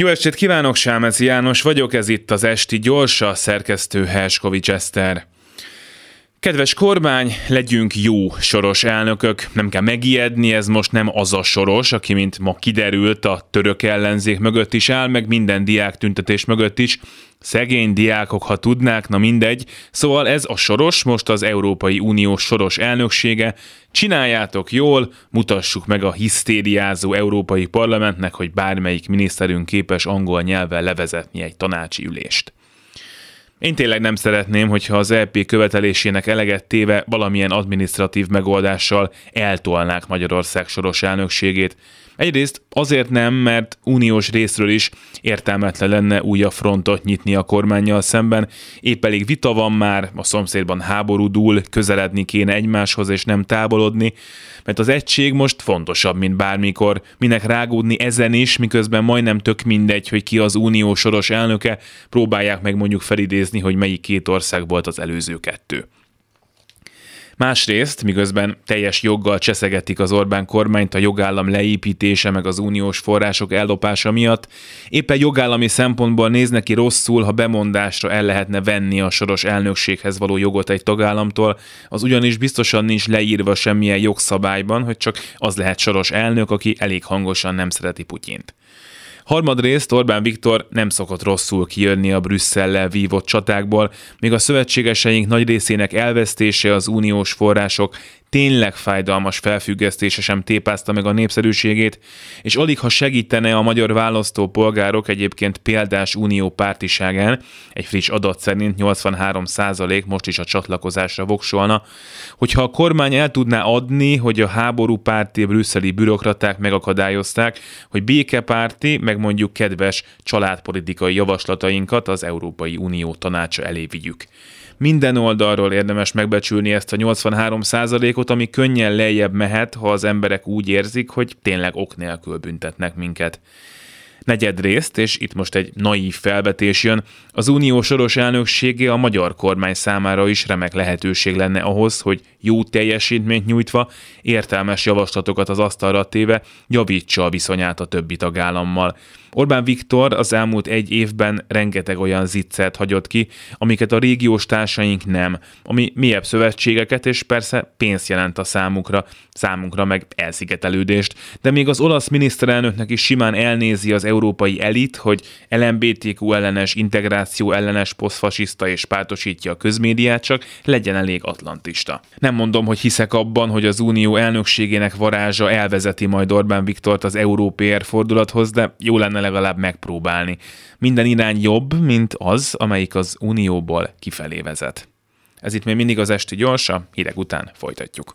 Jó estét kívánok, Sámezi János vagyok, ez itt az Esti Gyorsa, szerkesztő Herskovics Eszter. Kedves kormány, legyünk jó soros elnökök, nem kell megijedni, ez most nem az a soros, aki mint ma kiderült a török ellenzék mögött is áll, meg minden diák tüntetés mögött is. Szegény diákok, ha tudnák, na mindegy. Szóval ez a soros, most az Európai Unió soros elnöksége. Csináljátok jól, mutassuk meg a hisztériázó Európai Parlamentnek, hogy bármelyik miniszterünk képes angol nyelven levezetni egy tanácsi ülést. Én tényleg nem szeretném, hogyha az EP követelésének eleget téve valamilyen administratív megoldással eltolnák Magyarország soros elnökségét. Egyrészt azért nem, mert uniós részről is értelmetlen lenne újabb frontot nyitni a kormányjal szemben, épp elég vita van már, a szomszédban háború dúl, közeledni kéne egymáshoz és nem távolodni, mert az egység most fontosabb, mint bármikor, minek rágódni ezen is, miközben majdnem tök mindegy, hogy ki az unió soros elnöke, próbálják meg mondjuk felidézni, hogy melyik két ország volt az előző kettő. Másrészt, miközben teljes joggal cseszegetik az Orbán kormányt a jogállam leépítése meg az uniós források ellopása miatt, éppen jogállami szempontból néz neki rosszul, ha bemondásra el lehetne venni a soros elnökséghez való jogot egy tagállamtól, az ugyanis biztosan nincs leírva semmilyen jogszabályban, hogy csak az lehet soros elnök, aki elég hangosan nem szereti Putyint. Harmadrészt Orbán Viktor nem szokott rosszul kijönni a Brüsszellel vívott csatákból, még a szövetségeseink nagy részének elvesztése az uniós források tényleg fájdalmas felfüggesztése sem tépázta meg a népszerűségét, és alig ha segítene a magyar választópolgárok egyébként példás unió pártiságán, egy friss adat szerint 83% most is a csatlakozásra voksolna, hogyha a kormány el tudná adni, hogy a háború párti brüsszeli bürokraták megakadályozták, hogy békepárti, meg mondjuk kedves családpolitikai javaslatainkat az Európai Unió tanácsa elé vigyük. Minden oldalról érdemes megbecsülni ezt a 83 ot ami könnyen lejjebb mehet, ha az emberek úgy érzik, hogy tényleg ok nélkül büntetnek minket negyedrészt, és itt most egy naív felvetés jön, az unió soros elnöksége a magyar kormány számára is remek lehetőség lenne ahhoz, hogy jó teljesítményt nyújtva, értelmes javaslatokat az asztalra téve javítsa a viszonyát a többi tagállammal. Orbán Viktor az elmúlt egy évben rengeteg olyan ziccet hagyott ki, amiket a régiós társaink nem, ami mélyebb szövetségeket és persze pénzt jelent a számukra, számunkra meg elszigetelődést, de még az olasz miniszterelnöknek is simán elnézi az európai elit, hogy LMBTQ ellenes, integráció ellenes, posztfasiszta és pártosítja a közmédiát, csak legyen elég atlantista. Nem mondom, hogy hiszek abban, hogy az unió elnökségének varázsa elvezeti majd Orbán Viktort az európér fordulathoz, de jó lenne legalább megpróbálni. Minden irány jobb, mint az, amelyik az unióból kifelé vezet. Ez itt még mindig az esti gyorsa, hírek után folytatjuk.